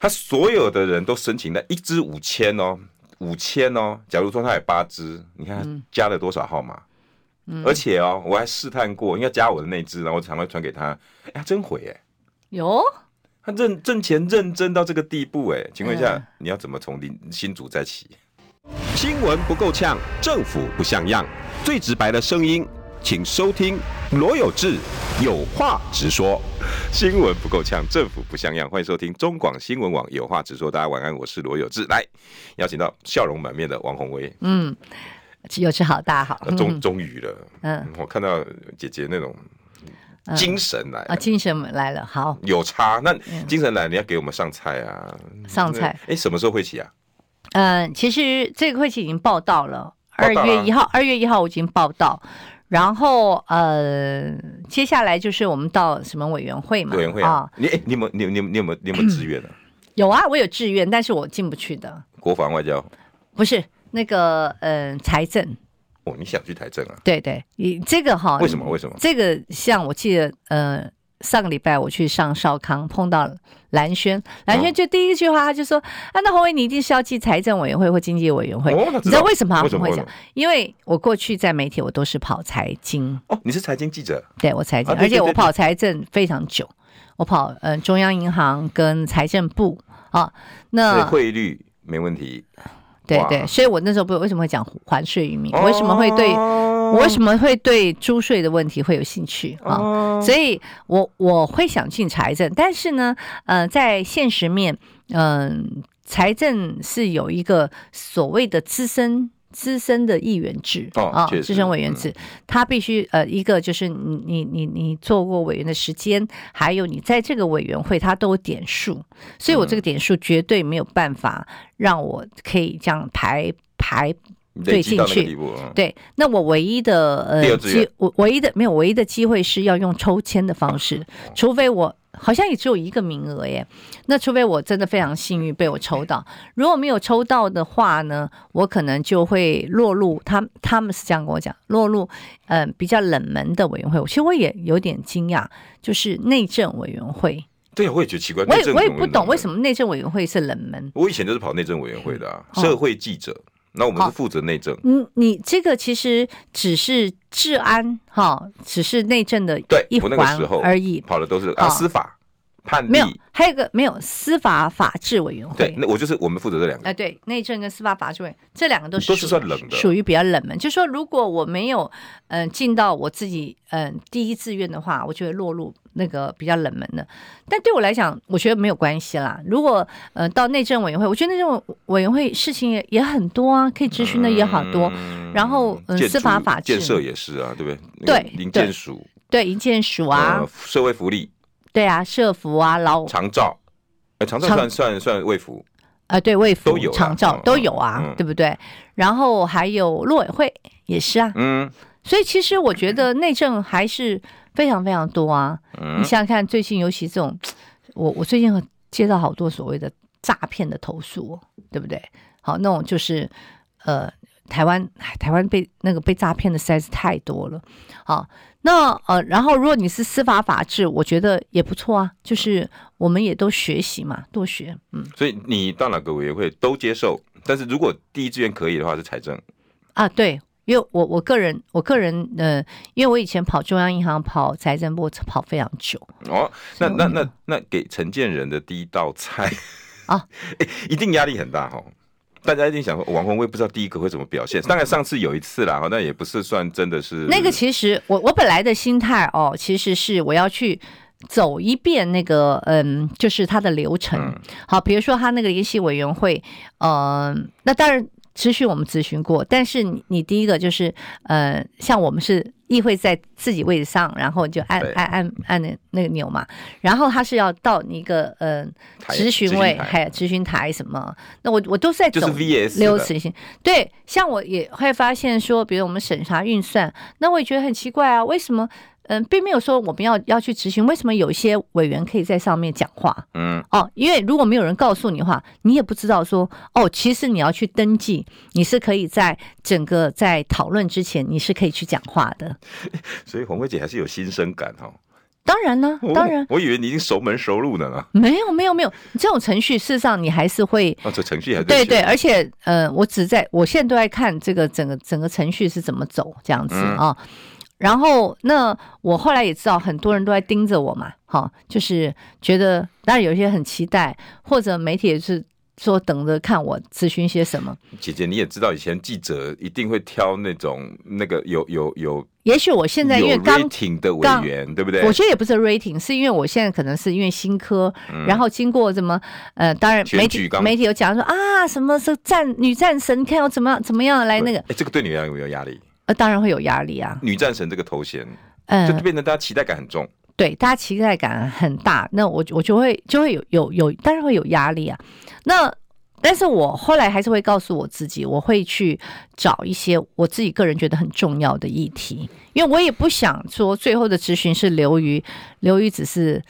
他所有的人都申请了，一只五千哦，五千哦。假如说他有八只，你看加了多少号码？嗯，而且哦，我还试探过，应该加我的那只，然后我常常传给他。哎，他真回哎。有。他认挣钱认真到这个地步哎，请问一下，你要怎么从零新主再起？新闻不够呛，政府不像样，最直白的声音，请收听罗有志有话直说。新闻不够呛，政府不像样，欢迎收听中广新闻网有话直说。大家晚安，我是罗有志，来邀请到笑容满面的王宏威。嗯，有吃好，大家好。终 终于了，嗯，我看到姐姐那种精神来啊，精神来了，好，有差。那精神来，你要给我们上菜啊，上菜。哎，什么时候会起啊？嗯，其实这个会期已经报到了，二月一号，二月一号我已经报到，然后呃，接下来就是我们到什么委员会嘛？委员会啊，你哎，你有没有你你有你有没有你有没有 志愿啊？有啊，我有志愿，但是我进不去的。国防外交不是那个嗯财政哦，你想去财政啊？对对，你这个哈？为什么？为什么？这个像我记得呃。上个礼拜我去上少康，碰到蓝轩，蓝轩就第一句话他就说：“啊，那鸿薇你一定是要进财政委员会或经济委员会，你知道为什么？为什么会讲？因为我过去在媒体我都是跑财经哦，你是财经记者，对我财经，而且我跑财政非常久，我跑嗯中央银行跟财政部啊，那汇率没问题，对对，所以我那时候不为什么会讲还税于民，我为什么会对？我为什么会对租税的问题会有兴趣啊？哦、所以我我会想进财政，但是呢，呃，在现实面，嗯、呃，财政是有一个所谓的资深资深的议员制、哦、啊，资深委员制，嗯、他必须呃，一个就是你你你你做过委员的时间，还有你在这个委员会他都有点数，所以我这个点数绝对没有办法让我可以这样排排。对，进去。对，那我唯一的呃机，我唯一的没有唯一的机会是要用抽签的方式，除非我好像也只有一个名额耶。那除非我真的非常幸运被我抽到，如果没有抽到的话呢，我可能就会落入他他们是这样跟我讲，落入嗯、呃、比较冷门的委员会。其实我也有点惊讶，就是内政委员会。对，我也觉得奇怪，我也我也不懂为什么内政委员会是冷门。我以前就是跑内政委员会的啊，社会记者。哦那我们是负责内政。嗯，你这个其实只是治安哈，只是内政的一环而已。跑的都是啊，司法判例。没有，还有一个没有司法法制委员会。对，那我就是我们负责这两个。哎，对，内政跟司法法制委这两个都是都是算冷的，属于比较冷门。就是说如果我没有嗯进到我自己嗯第一志愿的话，我就会落入。那个比较冷门的，但对我来讲，我觉得没有关系啦。如果呃到内政委员会，我觉得内政委员会事情也也很多啊，可以咨询的也好多。嗯、然后嗯，司法法制、建设也是啊，对不对？对，营建署对营建署啊、呃，社会福利对啊，社福啊，劳长照，哎，长照算算算卫服啊、呃，对卫服都有长照都有啊，嗯、对不对？然后还有陆委会也是啊，嗯，所以其实我觉得内政还是。非常非常多啊！你想想看，最近尤其这种，我我最近接到好多所谓的诈骗的投诉，对不对？好，那种就是呃，台湾台湾被那个被诈骗的实在是太多了。好，那呃，然后如果你是司法法制，我觉得也不错啊，就是我们也都学习嘛，多学。嗯，所以你到哪个委员会都接受，但是如果第一志愿可以的话，是财政啊，对。因为我我个人我个人呃，因为我以前跑中央银行跑财政部跑非常久哦，那那那那给陈建仁的第一道菜啊，哎，一定压力很大哈、哦，大家一定想说王宏威不知道第一个会怎么表现，当然上次有一次啦，那也不是算真的是那个，其实我我本来的心态哦，其实是我要去走一遍那个嗯，就是他的流程，嗯、好，比如说他那个联席委员会，嗯、呃，那当然。咨询我们咨询过，但是你你第一个就是呃，像我们是议会在自己位置上，然后就按按按按那那个钮嘛，然后他是要到一个呃咨询位还有咨询台什么，那我我都是在走流程性。对，像我也会发现说，比如我们审查运算，那我也觉得很奇怪啊，为什么？嗯，并没有说我们要要去执行。为什么有一些委员可以在上面讲话？嗯，哦，因为如果没有人告诉你的话，你也不知道说哦，其实你要去登记，你是可以在整个在讨论之前，你是可以去讲话的。所以红慧姐还是有新生感哈、哦。当然呢，当然、哦。我以为你已经熟门熟路了呢。没有，没有，没有。这种程序事实上你还是会。哦，这程序还是对对，而且呃，我只在我现在都在看这个整个整个程序是怎么走这样子啊。嗯哦然后，那我后来也知道很多人都在盯着我嘛，哈，就是觉得当然有些很期待，或者媒体也是说等着看我咨询些什么。姐姐，你也知道以前记者一定会挑那种那个有有有，也许我现在因为刚 rating 的委员，对不对？我觉得也不是 rating，是因为我现在可能是因为新科，嗯、然后经过什么呃，当然媒体媒体有讲说啊，什么是战女战神，看我怎么样怎么样来那个，哎，这个对你有没有压力？呃，当然会有压力啊！女战神这个头衔，嗯，就变成大家期待感很重。呃、对，大家期待感很大，那我我就会就会有有有，当然会有压力啊。那但是我后来还是会告诉我自己，我会去找一些我自己个人觉得很重要的议题，因为我也不想说最后的咨询是流于流于只是。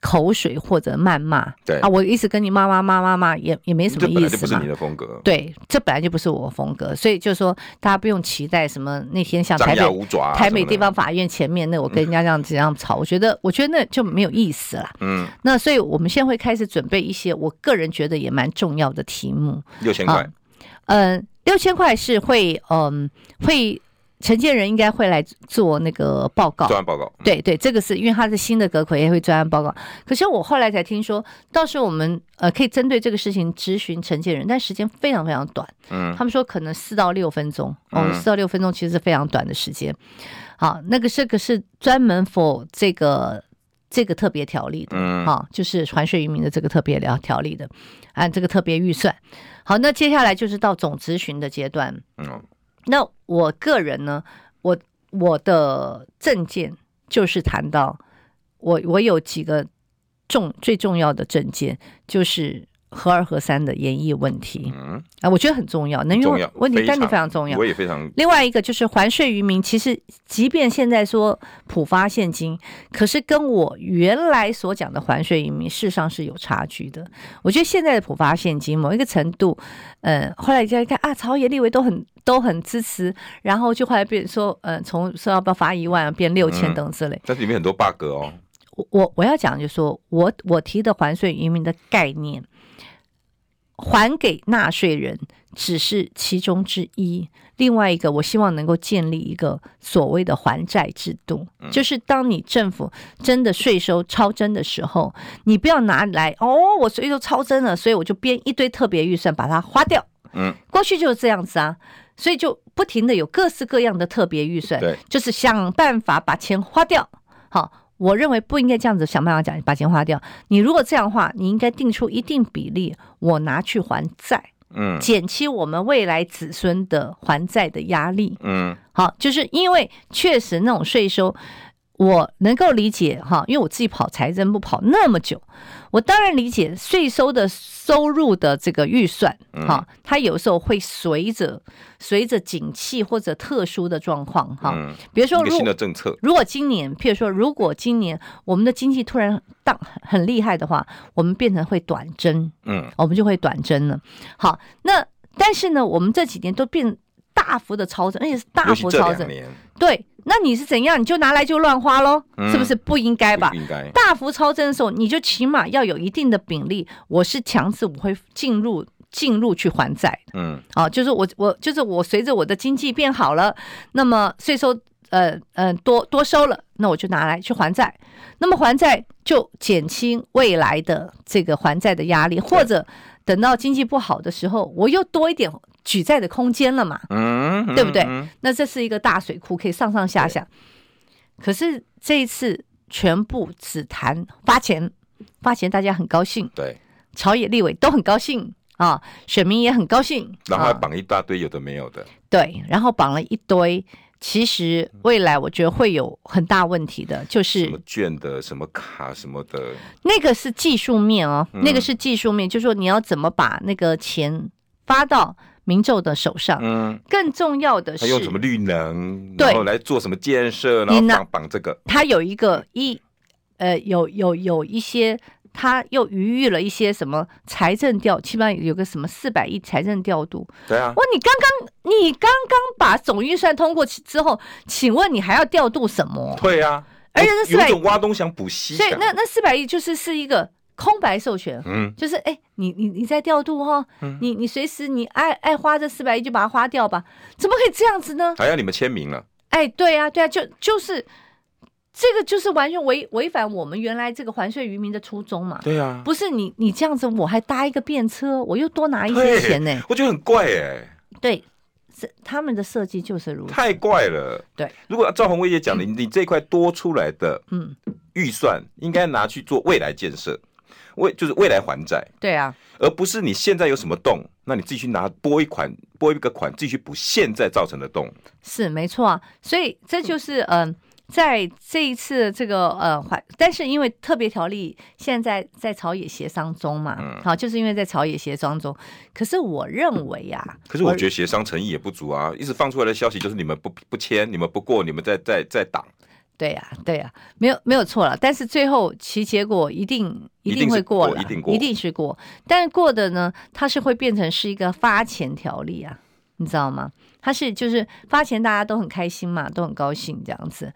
口水或者谩骂，对啊，我一直跟你骂骂骂骂骂，也也没什么意思嘛。这本来就不是你的风格。对，这本来就不是我风格，所以就是说大家不用期待什么那天像台北台北地方法院前面那我跟人家这样这样吵，我觉得我觉得那就没有意思了。嗯，那所以我们现在会开始准备一些我个人觉得也蛮重要的题目。六千块，嗯，六千块是会嗯会。陈建人应该会来做那个报告，专案报告。对对，这个是因为他是新的阁揆，也会专案报告。可是我后来才听说，到时候我们呃可以针对这个事情质询承建人，但时间非常非常短。嗯，他们说可能四到六分钟。哦，四到六分钟其实是非常短的时间。好，那个这个是专门 for 这个这个特别条例的。嗯，好，就是还税于民的这个特别条条例的，按这个特别预算。好，那接下来就是到总质询的阶段。嗯。那我个人呢，我我的证件就是谈到我我有几个重最重要的证件，就是核二核三的演绎问题。嗯啊，我觉得很重要，能源问题真的非常重要。我也非常。另外一个就是还税于民，其实即便现在说普发现金，可是跟我原来所讲的还税于民，事实上是有差距的。我觉得现在的普发现金某一个程度，呃，后来再看啊，朝野立委都很。都很支持，然后就后来变说，呃，从说要不要发一万变六千等之类，但是里面很多 bug 哦。我我我要讲就是说，我我提的还税于民的概念，还给纳税人只是其中之一，另外一个我希望能够建立一个所谓的还债制度，嗯、就是当你政府真的税收超征的时候，你不要拿来哦，我税收超征了，所以我就编一堆特别预算把它花掉。嗯，过去就是这样子啊。所以就不停的有各式各样的特别预算，对，就是想办法把钱花掉。好，我认为不应该这样子想办法讲把钱花掉。你如果这样的话，你应该定出一定比例，我拿去还债，嗯，减轻我们未来子孙的还债的压力，嗯，好，就是因为确实那种税收。我能够理解哈，因为我自己跑财政部跑那么久，我当然理解税收的收入的这个预算哈，它有时候会随着随着景气或者特殊的状况哈，比如说新的政策，如果今年，譬如说，如果今年我们的经济突然当很厉害的话，我们变成会短征，嗯，我们就会短征了。好，那但是呢，我们这几年都变大幅的超增，而且是大幅超征，对。那你是怎样？你就拿来就乱花喽？是不是不应该吧？应该大幅超增的时候，你就起码要有一定的比例。我是强制我会进入进入去还债。嗯，啊，就是我我就是我随着我的经济变好了，那么税收呃呃多多收了，那我就拿来去还债。那么还债就减轻未来的这个还债的压力，或者等到经济不好的时候，我又多一点。举债的空间了嘛？嗯，对不对？那这是一个大水库，可以上上下下。可是这一次全部只谈发钱，发钱大家很高兴。对，朝野立委都很高兴啊，选民也很高兴，然后还绑一大堆有的没有的，对，然后绑了一堆。其实未来我觉得会有很大问题的，就是什么券的、什么卡、什么的，那个是技术面哦，嗯、那个是技术面，就是说你要怎么把那个钱发到民众的手上。嗯，更重要的是，他用什么绿能，然后来做什么建设，然后绑绑这个。他有一个一，呃，有有有一些。他又逾越了一些什么财政调，起码有个什么四百亿财政调度。对啊，哇，你刚刚你刚刚把总预算通过之后，请问你还要调度什么？对啊，而且那四百亿有种挖东想补西，所以那那四百亿就是是一个空白授权，嗯，就是哎，你你你在调度哈，嗯、你你随时你爱爱花这四百亿就把它花掉吧，怎么可以这样子呢？还要你们签名了？哎，对啊，对啊，就就是。这个就是完全违违反我们原来这个还税于民的初衷嘛？对啊，不是你你这样子，我还搭一个便车，我又多拿一些钱呢。我觉得很怪哎。对，是他们的设计就是如此。太怪了。对，如果赵宏威也讲的，你这块多出来的嗯预算，应该拿去做未来建设，未就是未来还债。对啊，而不是你现在有什么洞，那你自己去拿拨一款拨一个款，自己去补现在造成的洞。是没错啊，所以这就是嗯。呃在这一次这个呃还，但是因为特别条例现在在朝野协商中嘛，嗯、好，就是因为在朝野协商中。可是我认为呀、啊，可是我觉得协商诚意也不足啊，一直放出来的消息就是你们不不签，你们不过，你们在在在挡。对呀、啊，对呀、啊，没有没有错了。但是最后其结果一定一定会过了，一定过，一定是过。但是过的呢，它是会变成是一个发钱条例啊，你知道吗？它是就是发钱，大家都很开心嘛，都很高兴这样子。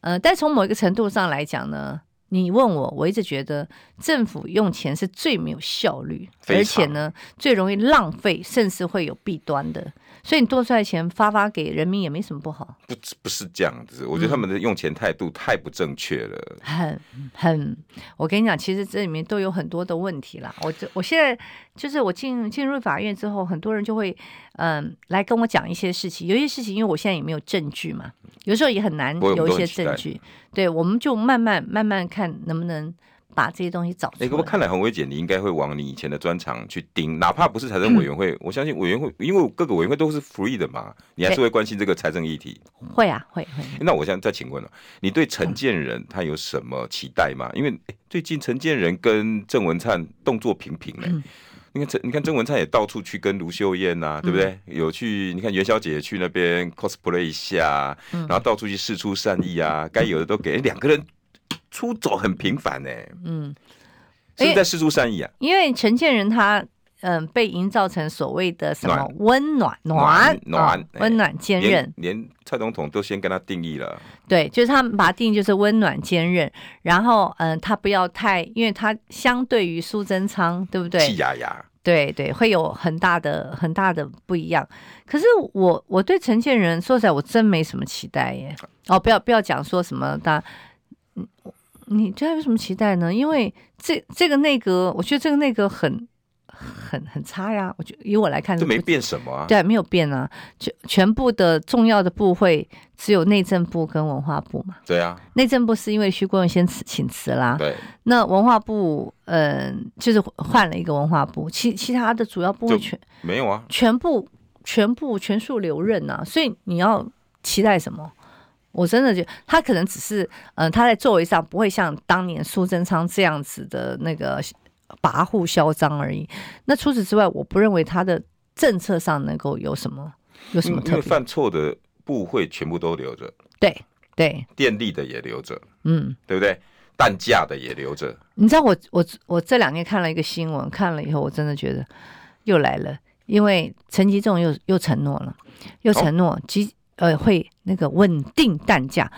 呃，但从某一个程度上来讲呢，你问我，我一直觉得政府用钱是最没有效率，而且呢最容易浪费，甚至会有弊端的。所以你多出来钱发发给人民也没什么不好。不不是这样子，我觉得他们的用钱态度太不正确了。嗯、很很，我跟你讲，其实这里面都有很多的问题啦。我这我现在就是我进进入法院之后，很多人就会嗯来跟我讲一些事情。有些事情，因为我现在也没有证据嘛，有时候也很难有一些证据。对，我们就慢慢慢慢看能不能。把这些东西找出来。哎、欸，不过看来洪伟姐，你应该会往你以前的专长去盯，哪怕不是财政委员会，嗯、我相信委员会，因为各个委员会都是 free 的嘛，你还是会关心这个财政议题。会啊，会会。那我现在再请问了，你对陈建仁他有什么期待吗？因为最近陈建仁跟郑文灿动作频频哎，你看陈，你看郑文灿也到处去跟卢秀燕呐、啊，对不对？嗯、有去，你看元宵节去那边 cosplay 一下，然后到处去试出善意啊，该有的都给两个人。出走很频繁呢，嗯，是在释出善意啊？因为陈建仁他嗯被营造成所谓的什么温暖暖暖温暖坚韧，连蔡总统都先跟他定义了，对，就是他们把他定义就是温暖坚韧，然后嗯他不要太，因为他相对于苏贞昌，对不对？气压压，对对，会有很大的很大的不一样。可是我我对陈建仁说实在，我真没什么期待耶。哦，不要不要讲说什么他嗯。你对他有什么期待呢？因为这这个内阁，我觉得这个内阁很很很差呀。我觉得以我来看，这没变什么啊？对，没有变啊。全全部的重要的部会只有内政部跟文化部嘛。对啊，内政部是因为徐国勇先辞请辞啦。对，那文化部嗯、呃，就是换了一个文化部，其其他的主要部会全没有啊，全部全部全数留任啊。所以你要期待什么？我真的觉得他可能只是，嗯、呃，他在座位上不会像当年苏贞昌这样子的那个跋扈嚣张而已。那除此之外，我不认为他的政策上能够有什么有什么特别。犯错的部会全部都留着，对对，电力的也留着，嗯，对不对？蛋价的也留着。你知道我我我这两天看了一个新闻，看了以后我真的觉得又来了，因为陈吉仲又又承诺了，又承诺吉。哦呃，会那个稳定蛋价，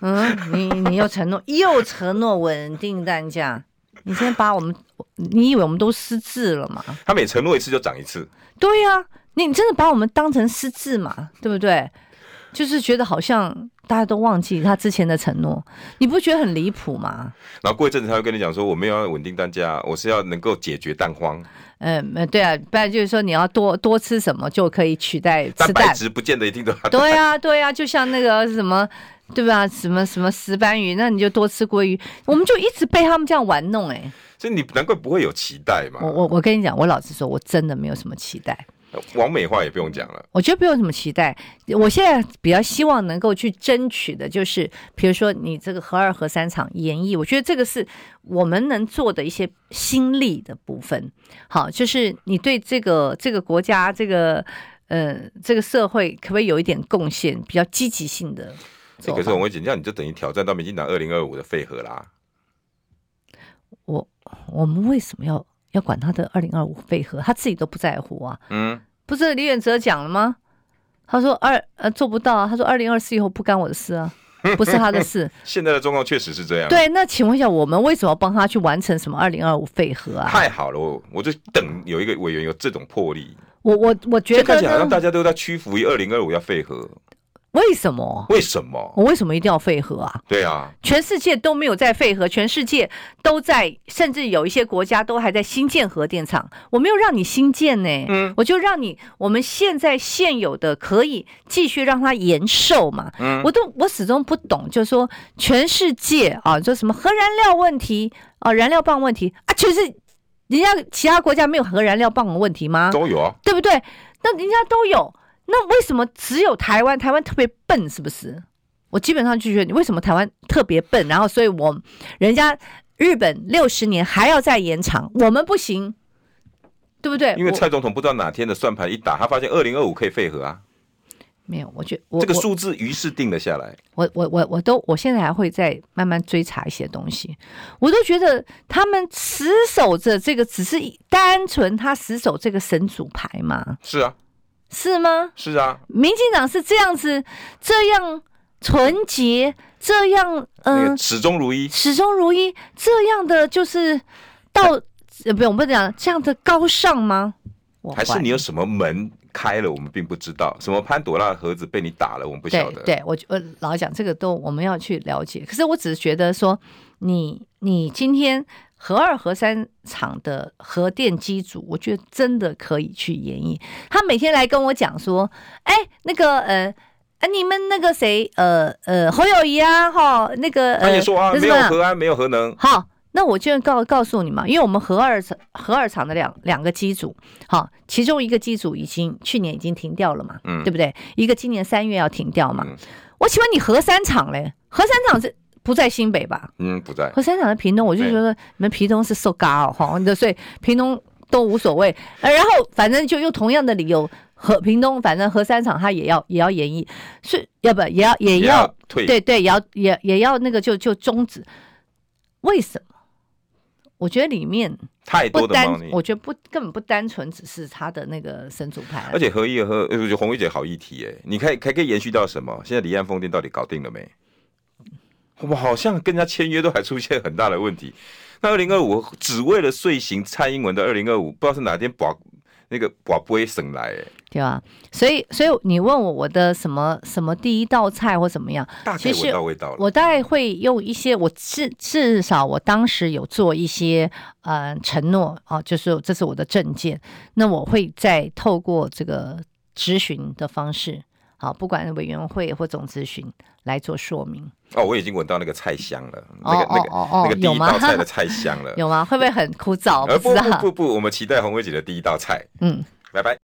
嗯，你你又承诺又承诺稳定蛋价，你先把我们，你以为我们都失智了吗？他每承诺一次就涨一次，对呀、啊，你真的把我们当成失智嘛？对不对？就是觉得好像大家都忘记他之前的承诺，你不觉得很离谱吗？然后过一阵子他会跟你讲说，我没有要稳定蛋价，我是要能够解决蛋荒。嗯，对啊，不然就是说你要多多吃什么就可以取代吃蛋白质，不见得一定都要。对啊，对啊，就像那个什么，对吧？什么什么石斑鱼，那你就多吃鲑鱼。我们就一直被他们这样玩弄，哎。所以你难怪不会有期待嘛。我我我跟你讲，我老实说，我真的没有什么期待。网美化也不用讲了，我觉得不用什么期待。我现在比较希望能够去争取的，就是比如说你这个核二核三厂演绎，我觉得这个是我们能做的一些心力的部分。好，就是你对这个这个国家、这个呃这个社会，可不可以有一点贡献，比较积极性的？这个是我会讲，这样你就等于挑战到民进党二零二五的废核啦。我我们为什么要？要管他的二零二五废核，他自己都不在乎啊。嗯，不是李远哲讲了吗？他说二呃做不到啊。他说二零二四以后不干我的事啊，不是他的事。现在的状况确实是这样。对，那请问一下，我们为什么帮他去完成什么二零二五废核啊？太好了，我我就等有一个委员有这种魄力。我我我觉得看起来好像大家都在屈服于二零二五要废核。为什么？为什么？我为什么一定要废核啊？对啊，全世界都没有在废核，全世界都在，甚至有一些国家都还在新建核电厂。我没有让你新建呢，嗯，我就让你我们现在现有的可以继续让它延寿嘛。嗯，我都我始终不懂，就是说全世界啊，就什么核燃料问题啊，燃料棒问题啊，全是人家其他国家没有核燃料棒的问题吗？都有啊，对不对？那人家都有。那为什么只有台湾？台湾特别笨，是不是？我基本上就觉得你为什么台湾特别笨？然后，所以我人家日本六十年还要再延长，我们不行，对不对？因为蔡总统不知道哪天的算盘一打，他发现二零二五可以废核啊。没有，我觉得我这个数字于是定了下来。我我我我都我现在还会再慢慢追查一些东西。我都觉得他们死守着这个，只是单纯他死守这个神主牌嘛。是啊。是吗？是啊，民进党是这样子，这样纯洁，这样嗯、呃，始终如一，始终如一，这样的就是到呃，不用不讲这样的高尚吗？还是你有什么门开了，我们并不知道，什么潘朵拉的盒子被你打了，我们不晓得。对，对我我老讲这个都我们要去了解，可是我只是觉得说，你你今天。核二、核三厂的核电机组，我觉得真的可以去演绎。他每天来跟我讲说：“哎，那个呃，啊，你们那个谁，呃呃，侯友谊啊，哈，那个他也说啊，没有核安，没有核能。好，那我就告告诉你嘛，因为我们核二厂核二厂的两两个机组，好，其中一个机组已经去年已经停掉了嘛，嗯，对不对？一个今年三月要停掉嘛。嗯、我请问你核三厂嘞？核三厂是？不在新北吧？嗯，不在。核三厂在屏东，我就觉得你们屏东是受嘎哦，哈，所以屏东都无所谓。然后反正就用同样的理由，和屏东反正核三厂他也要也要延役，是要不也要也要，也要退？对对，也要也也要那个就就终止。为什么？我觉得里面太多的猫腻，我觉得不根本不单纯只是他的那个神主牌。而且何一和我觉得红薇姐好议题哎，你看还可以延续到什么？现在离岸风电到底搞定了没？我们好像跟人家签约都还出现很大的问题。那二零二五只为了遂行蔡英文的二零二五，不知道是哪天把那个把不会省来，对吧？所以，所以你问我我的什么什么第一道菜或怎么样？大概闻到味道了。我大概会用一些，我至至少我当时有做一些呃承诺啊，就是这是我的证件。那我会再透过这个咨询的方式。好，不管是委员会或总咨询来做说明。哦，我已经闻到那个菜香了，那个、那个、那个第一道菜的菜香了，有吗？会不会很枯燥？不不不不，我们期待红薇姐的第一道菜。嗯，拜拜。